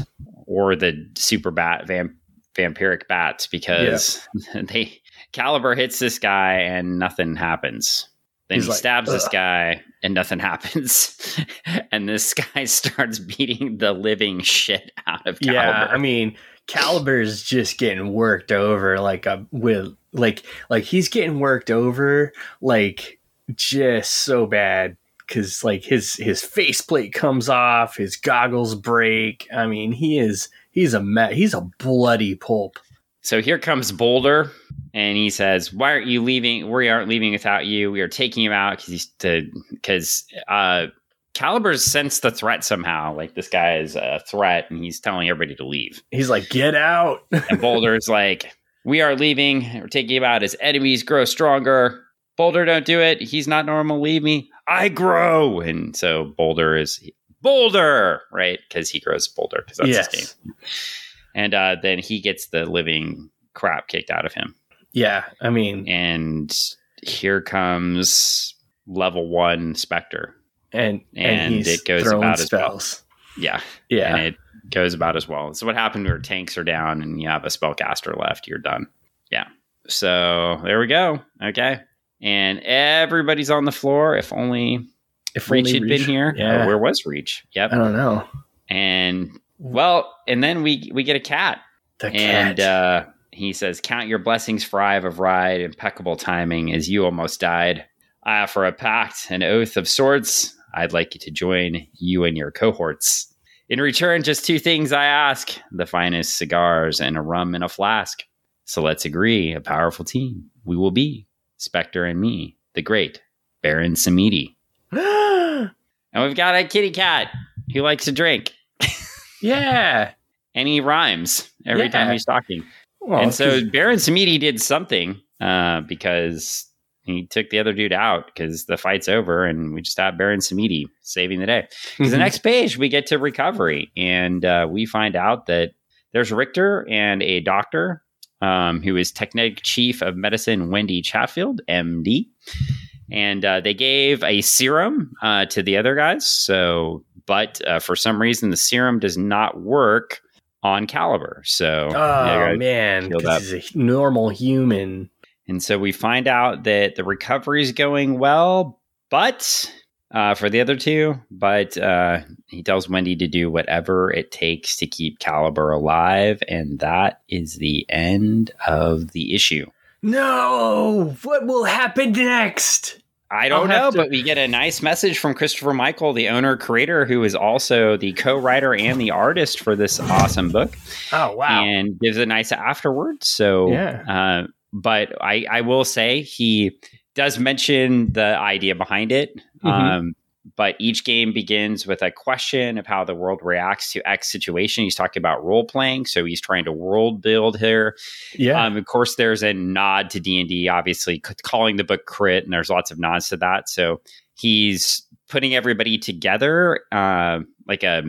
or the super bat vamp, vampiric bats because *laughs* they Caliber hits this guy and nothing happens. Then He's he like, stabs this guy and nothing *laughs* happens. *laughs* and this guy *laughs* starts beating the living shit out of Caliber. yeah. I mean, Caliber's just getting worked over like a with like like he's getting worked over like just so bad because like his his faceplate comes off, his goggles break. I mean, he is he's a me- he's a bloody pulp. So here comes Bolder, and he says, "Why aren't you leaving? We aren't leaving without you. We are taking him out because he's to because uh, Caliber's sensed the threat somehow. Like this guy is a threat, and he's telling everybody to leave. He's like, get out. *laughs* And Bolder's like, "We are leaving. We're taking him out. His enemies grow stronger. Bolder, don't do it. He's not normal. Leave me. I grow." And so Bolder is Bolder, right? Because he grows Bolder because that's his yes. game. And uh, then he gets the living crap kicked out of him. Yeah. I mean, And here comes level one Specter. and and, And it goes about as well. spells. Yeah. Yeah. And it goes about as well. So what happened where tanks are down and you have a spellcaster left. You're done. Yeah. So there we go. Okay. And everybody's on the floor. If only If Reach only had been here. Yeah. Oh, where was Reach? Yep. I don't know. And well, and then we we get a cat. The And cat. uh, he says, Count your blessings for I have of ride, impeccable timing, as you almost died. I offer a pact, an oath of sorts. I'd like you to join you and your cohorts. In return, just two things I ask the finest cigars and a rum in a flask. So let's agree, a powerful team we will be, Specter and me, the great Baron Samedi. *gasps* And we've got a kitty cat who likes to drink, yeah. and he rhymes every Yeah. time he's talking. Well, and so 'cause- Baron Samedi did something uh, because he took the other dude out because the fight's over, and we just have Baron Samedi saving the day. Because the Mhm. next page, we get to recovery, and uh, we find out that there's Richter and a doctor um, who is Technic Chief of Medicine, Wendy Chatfield, MD. And uh, they gave a serum uh, to the other guys. So, but uh, for some reason, the serum does not work on Caliber. So, Oh man, he's a normal human. And so we find out that the recovery is going well, but uh, for the other two, but uh, he tells Wendy to do whatever it takes to keep Caliber alive. And that is the end of the issue. No, what will happen next? I don't I'll know, to- but we get a nice message from Christopher Michael, the owner creator, who is also the co writer and the artist for this awesome book. Oh wow, and gives a nice afterward. So, Yeah. uh, but I, I will say he does mention the idea behind it. Mhm. Um, but each game begins with a question of how the world reacts to X situation. He's talking about role playing, so he's trying to world build here. yeah, Um, of course, there's a nod to D and D, obviously c- calling the book crit, and there's lots of nods to that. So he's putting everybody together, uh, like a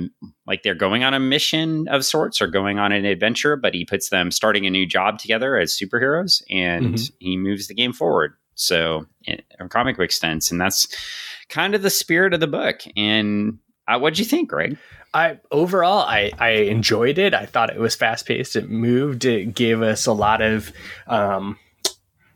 like they're going on a mission of sorts or going on an adventure, but he puts them starting a new job together as superheroes, and Mhm. he moves the game forward. So, in, in comic book sense, and that's kind of the spirit of the book. And uh, what'd you think, Greg? I overall I I enjoyed it. I thought it was fast paced. It moved. It gave us a lot of um,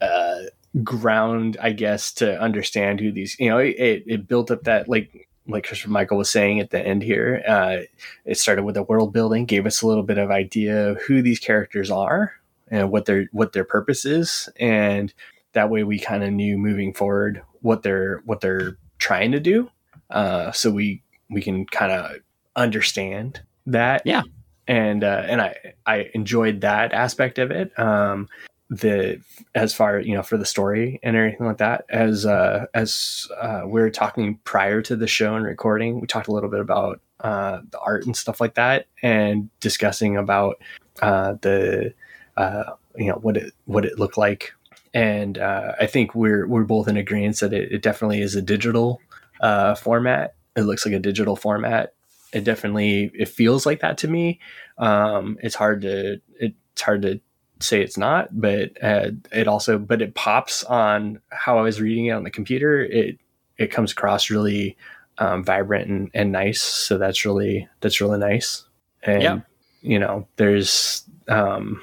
uh, ground, I guess, to understand who these. You know, it it built up that like like Christopher Michael was saying at the end here. Uh, it started with the world building, gave us a little bit of idea of who these characters are and what their what their purpose is, and that way we kind of knew moving forward what they're what they're trying to do. Uh, so we we can kind of understand that. Yeah. And uh, and I I enjoyed that aspect of it. Um, the as far you know for the story and everything like that. As uh, as uh, we are talking prior to the show and recording, we talked a little bit about uh, the art and stuff like that, and discussing about uh, the uh, you know what it what it looked like. And uh, I think we're we're both in agreement that it, it definitely is a digital uh, format. It looks like a digital format. It definitely it feels like that to me. Um, it's hard to it's hard to say it's not, but uh, it also but it pops on how I was reading it on the computer. It it comes across really um, vibrant and, and nice. So that's really that's really nice. And Yeah. you know, there's um,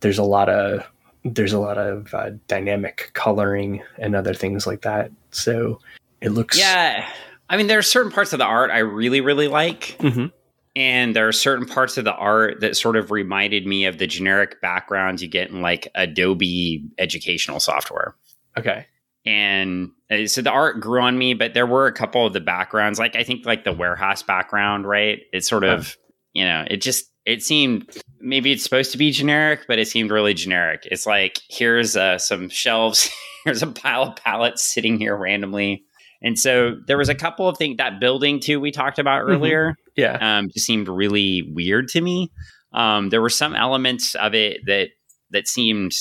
there's a lot of there's a lot of uh, dynamic coloring and other things like that. So it looks Yeah, I mean, there are certain parts of the art I really, really like. Mhm. And there are certain parts of the art that sort of reminded me of the generic backgrounds you get in like Adobe educational software. okay. And uh, so the art grew on me, but there were a couple of the backgrounds, like I think like the warehouse background, right? It sort of, you know, it just it seemed maybe it's supposed to be generic, but it seemed really generic. It's like here's uh, some shelves, *laughs* here's a pile of pallets sitting here randomly. And so there was a couple of things that building too we talked about Mhm. earlier Yeah. um, just seemed really weird to me. Um, there were some elements of it that that seemed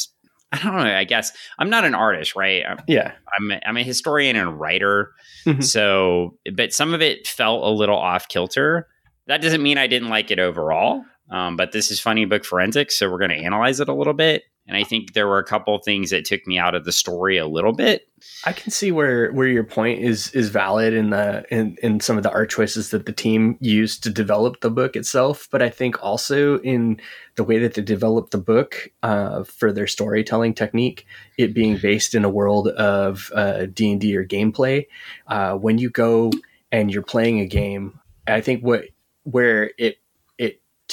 I don't know. I guess I'm not an artist, right? I'm Yeah. I'm a, I'm a historian and writer, Mhm. so but some of it felt a little off kilter. That doesn't mean I didn't like it overall. Um, but this is funny book forensics, so we're going to analyze it a little bit. and I think there were a couple things that took me out of the story a little bit. I can see where where your point is is valid in the in in some of the art choices that the team used to develop the book itself, but I think also in the way that they developed the book uh, for their storytelling technique, it being based in a world of uh, D and D or gameplay. Uh, when you go and you're playing a game, I think what where it it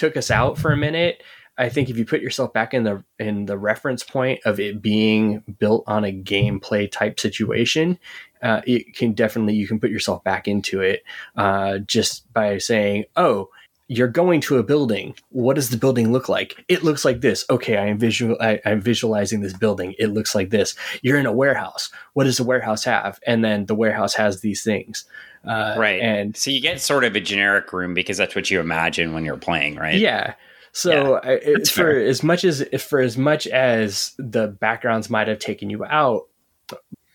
took us out for a minute I think if you put yourself back in the in the reference point of it being built on a gameplay type situation, uh, it can definitely you can put yourself back into it uh, just by saying, "Oh, you're going to a building. What does the building look like? It looks like this. Okay, I am visual. I, am visualizing this building. It looks like this. You're in a warehouse. What does the warehouse have? And then the warehouse has these things. Uh, right. And so you get sort of a generic room because that's what you imagine when you're playing, right? Yeah. So yeah, I, for fair. as much as for as much as the backgrounds might have taken you out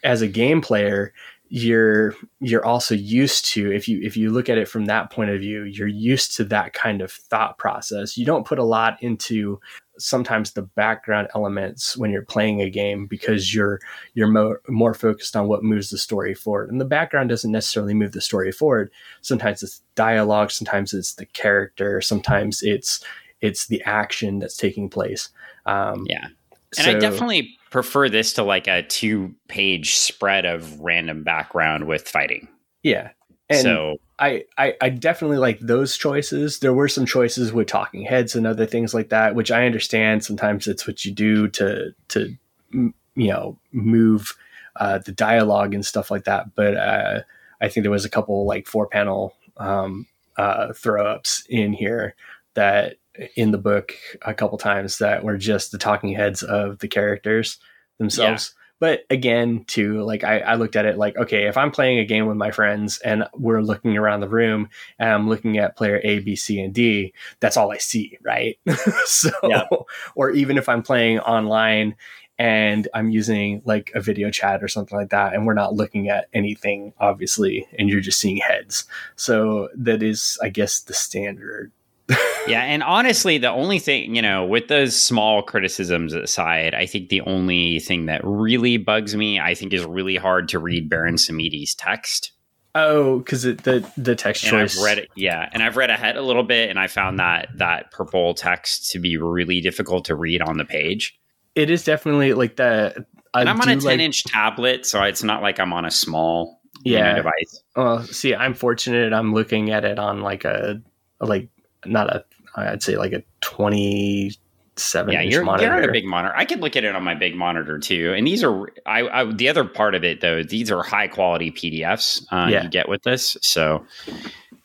as a game player, you're you're also used to if you if you look at it from that point of view, you're used to that kind of thought process. You don't put a lot into sometimes the background elements when you're playing a game because you're you're more, more focused on what moves the story forward and the background doesn't necessarily move the story forward sometimes it's dialogue sometimes it's the character sometimes it's it's the action that's taking place. Um, yeah. And so, I definitely prefer this to like a two page spread of random background with fighting. Yeah. And so I, I, I definitely like those choices. There were some choices with talking heads and other things like that, which I understand. Sometimes it's what you do to to you know move uh, the dialogue and stuff like that. But uh, I think there was a couple like four panel um, uh, throw ups in here that in the book a couple times that were just the talking heads of the characters themselves. Yeah. But again, too, like I, I, looked at it like, okay, if I'm playing a game with my friends and we're looking around the room and I'm looking at player A, B, C, and D, that's all I see, right? *laughs* so, yeah. or even if I'm playing online and I'm using like a video chat or something like that, and we're not looking at anything, obviously, and you're just seeing heads. So that is, I guess, the standard yeah, and honestly, the only thing, you know, with those small criticisms aside, I think the only thing that really bugs me, I think, is really hard to read Baron Samedi's text. Oh, because the the text and choice. I've read it, yeah, and I've read ahead a little bit, and I found that that purple text to be really difficult to read on the page. It is definitely like the. I and I'm on a 10 like, inch tablet, so it's not like I'm on a small yeah device. Well, see, I'm fortunate. I'm looking at it on like a like not a I'd say like a 27 yeah, you're, monitor. You're on a big monitor. I could look at it on my big monitor too. And these are I, I the other part of it though. These are high quality PDFs uh, yeah. you get with this. So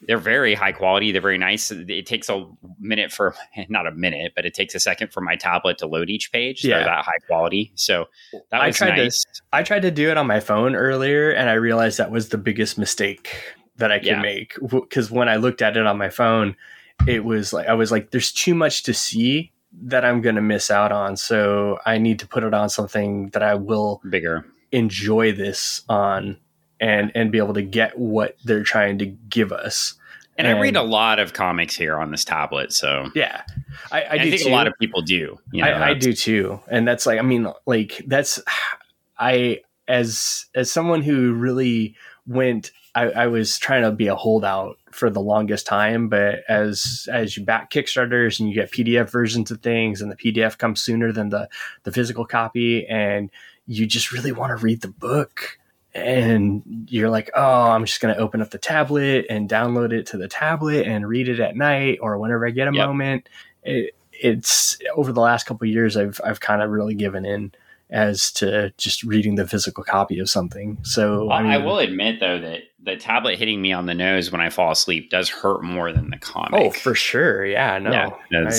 they're very high quality. They're very nice. It takes a minute for *laughs* not a minute, but it takes a second for my tablet to load each page. Yeah, they're that high quality. So that was I tried nice. To, I tried to do it on my phone earlier, and I realized that was the biggest mistake that I could yeah. make because when I looked at it on my phone it was like I was like, there's too much to see that I'm going to miss out on. So I need to put it on something that I will bigger enjoy this on and and be able to get what they're trying to give us. And, and I read a lot of comics here on this tablet, so yeah, I, I, I think too. a lot of people do. You know, I, I do too, and that's like I mean, like that's I as as someone who really went I, I, was trying to be a holdout for the longest time, but as as you back Kickstarters and you get PDF versions of things, and the PDF comes sooner than the the physical copy, and you just really want to read the book, and you're like, oh, I'm just going to open up the tablet and download it to the tablet and read it at night or whenever I get a yep. moment. It, it's over the last couple years, I've I've kind of really given in as to just reading the physical copy of something. So well, I, mean, I, will admit though that the tablet hitting me on the nose when I fall asleep does hurt more than the comic. Oh, for sure. Yeah, no. Yeah,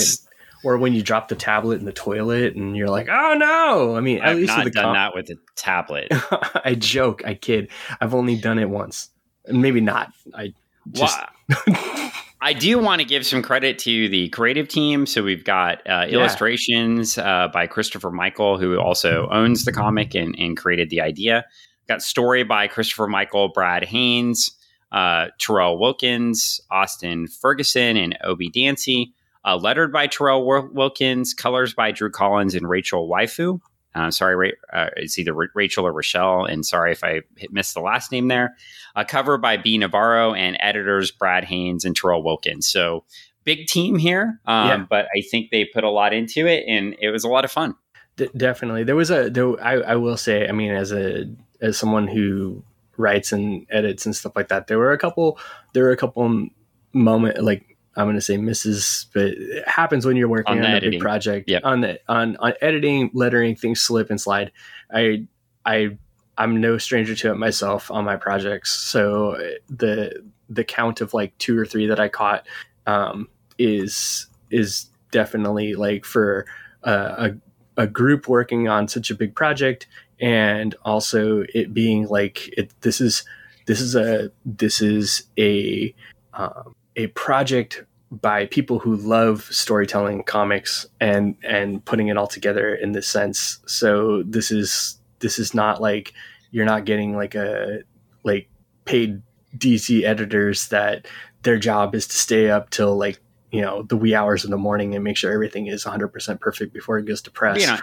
or when you drop the tablet in the toilet and you're like, "Oh no!" I mean, at I've least not with done com- that with the tablet. *laughs* I joke, I kid. I've only done it once, maybe not. I just. Well, *laughs* I do want to give some credit to the creative team. So we've got uh, yeah. illustrations uh, by Christopher Michael, who also owns the comic and, and created the idea. Got story by Christopher Michael, Brad Haynes, uh, Terreyl Wilkins, Austin Ferguson, and Obie Dancey. Uh, lettered by Terreyl Wilkins, colors by Drew Collins and Rachel Waifu. Uh, sorry, uh, it's either Rachel or Rochelle, and sorry if I missed the last name there. A cover by Bea Navarro and editors Brad Haynes and Terreyl Wilkins. So big team here, um, yeah. but I think they put a lot into it, and it was a lot of fun. D- definitely, there was a. There, I, I will say, I mean, as a as someone who writes and edits and stuff like that, there were a couple. There were a couple moment like I'm going to say misses, but it happens when you're working on, on a big project. Yep. On the on on editing, lettering, things slip and slide. I I I'm no stranger to it myself on my projects. So the the count of like two or three that I caught um, is is definitely like for uh, a a group working on such a big project, and also it being like it. This is this is a this is a um, a project by people who love storytelling comics and and putting it all together in this sense so this is this is not like you're not getting like a like paid dc editors that their job is to stay up till like you know the wee hours in the morning and make sure everything is 100% perfect before it goes to press you know,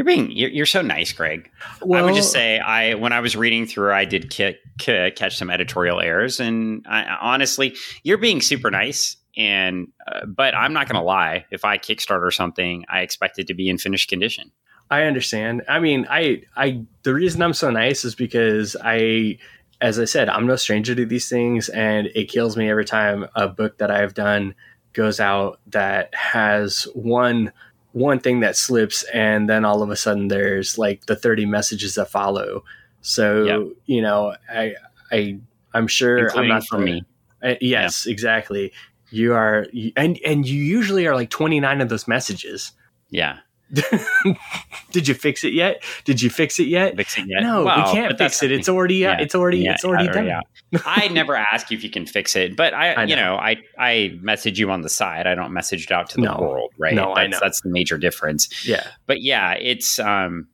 you're being you're, you're, so nice, Greg. Well, I would just say I when I was reading through, I did k- k- catch some editorial errors, and I, honestly, you're being super nice. And uh, but I'm not going to lie. If I Kickstarter something, I expect it to be in finished condition. I understand. I mean, I I the reason I'm so nice is because I as I said, I'm no stranger to these things, and it kills me every time a book that I've done goes out that has one one thing that slips and then all of a sudden there's like the 30 messages that follow. So yep. you know i i i'm sure Including i'm not for me. Uh, yes yeah. exactly. You are and and you usually are like 29 of those messages. Yeah *laughs* Did you fix it yet? Did you fix it yet? Fix it yet? No, we can't fix it. It's already yeah. it's already yeah, it's already done. Yeah. *laughs* I never ask you if you can fix it, but I, I know. you know, I I message you on the side. I don't message it out to the no. world, right? No, that's, I know. that's the major difference. Yeah. But yeah, it's um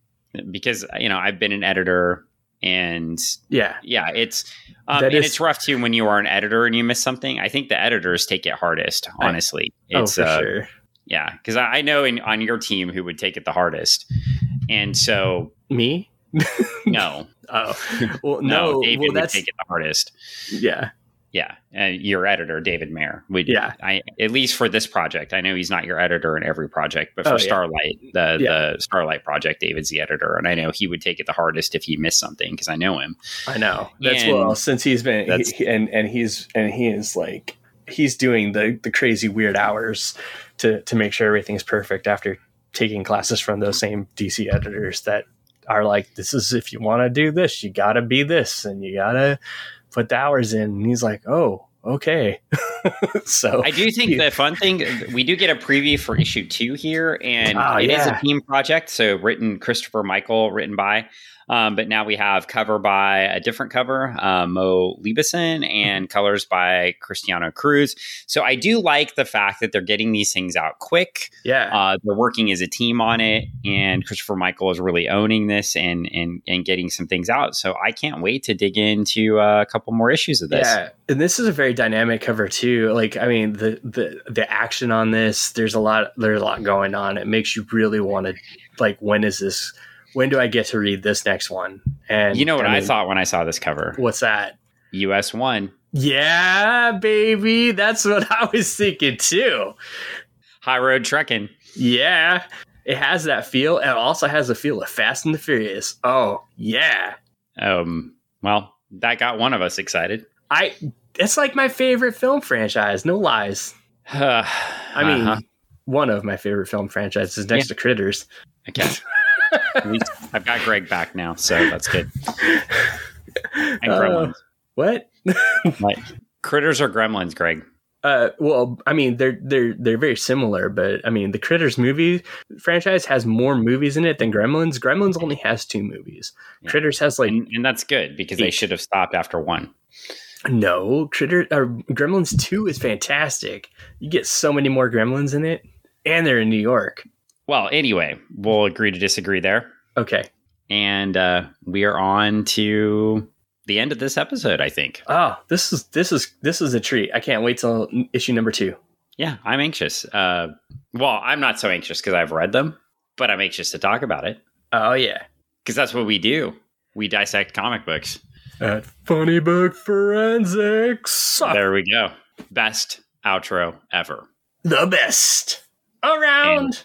because you know, I've been an editor and yeah yeah it's um, and is, it's rough too when you are an editor and you miss something i think the editors take it hardest honestly I, it's oh, for uh, sure yeah, because I, I, know in, on your team who would take it the hardest, and so me. *laughs* no. Oh *laughs* well, no. no David well, would take it the hardest. Yeah. Yeah, and your editor David Mayer would. Yeah, I at least for this project. I know he's not your editor in every project, but oh, for oh, Starlight, yeah. the yeah. the Starlight project, David's the editor, and I know he would take it the hardest if he missed something because I know him. I know that's and well since he's been he, and and he's and he is like he's doing the the crazy weird hours to to make sure everything's perfect after taking classes from those same DC editors that are like, this is if you want to do this, you got to be this, and you got to put the hours in. And he's like, oh, okay. *laughs* so I do think the fun thing we do get a preview for issue two here, and oh, it yeah. is a team project. So written Christopher Michael, written by um, but now we have cover by a different cover, uh, Mo Liebison, and colors by Cristiano Cruz. So I do like the fact that they're getting these things out quick. Yeah, uh, they're working as a team on it, and Christopher Michael is really owning this and and and getting some things out. So I can't wait to dig into uh, a couple more issues of this. Yeah, and this is a very dynamic cover too. Like I mean, the the the action on this, there's a lot there's a lot going on. It makes you really want to like when is this when do I get to read this next one? And you know what I, mean, I thought when I saw this cover? What's that? US one. Yeah, baby. That's what I was thinking too. High road trekking. Yeah. It has that feel. It also has the feel of Fast and the Furious. Oh, yeah. Um, well, that got one of us excited. I it's like my favorite film franchise, no lies. *sighs* I mean, uh-huh. one of my favorite film franchises next yeah. to Critters. Okay. *laughs* I've got Greg back now, so that's good. And gremlins. Uh, what? *laughs* like, critters or gremlins, Greg? Uh, well, I mean, they're they're they're very similar, but I mean, the Critters movie franchise has more movies in it than Gremlins. Gremlins only has two movies. Yeah. Critters has like, and, and that's good because eight. they should have stopped after one. No, Critter or Gremlins two is fantastic. You get so many more Gremlins in it, and they're in New York. Well, anyway, we'll agree to disagree there. Okay. And uh, we are on to the end of this episode, I think. Oh, this is this is this is a treat. I can't wait till issue number two. Yeah, I'm anxious. Uh, well, I'm not so anxious because I've read them, but I'm anxious to talk about it Oh yeah. because that's what we do. We dissect comic books. At Funny Book Forensics. There we go. Best outro ever. The best around.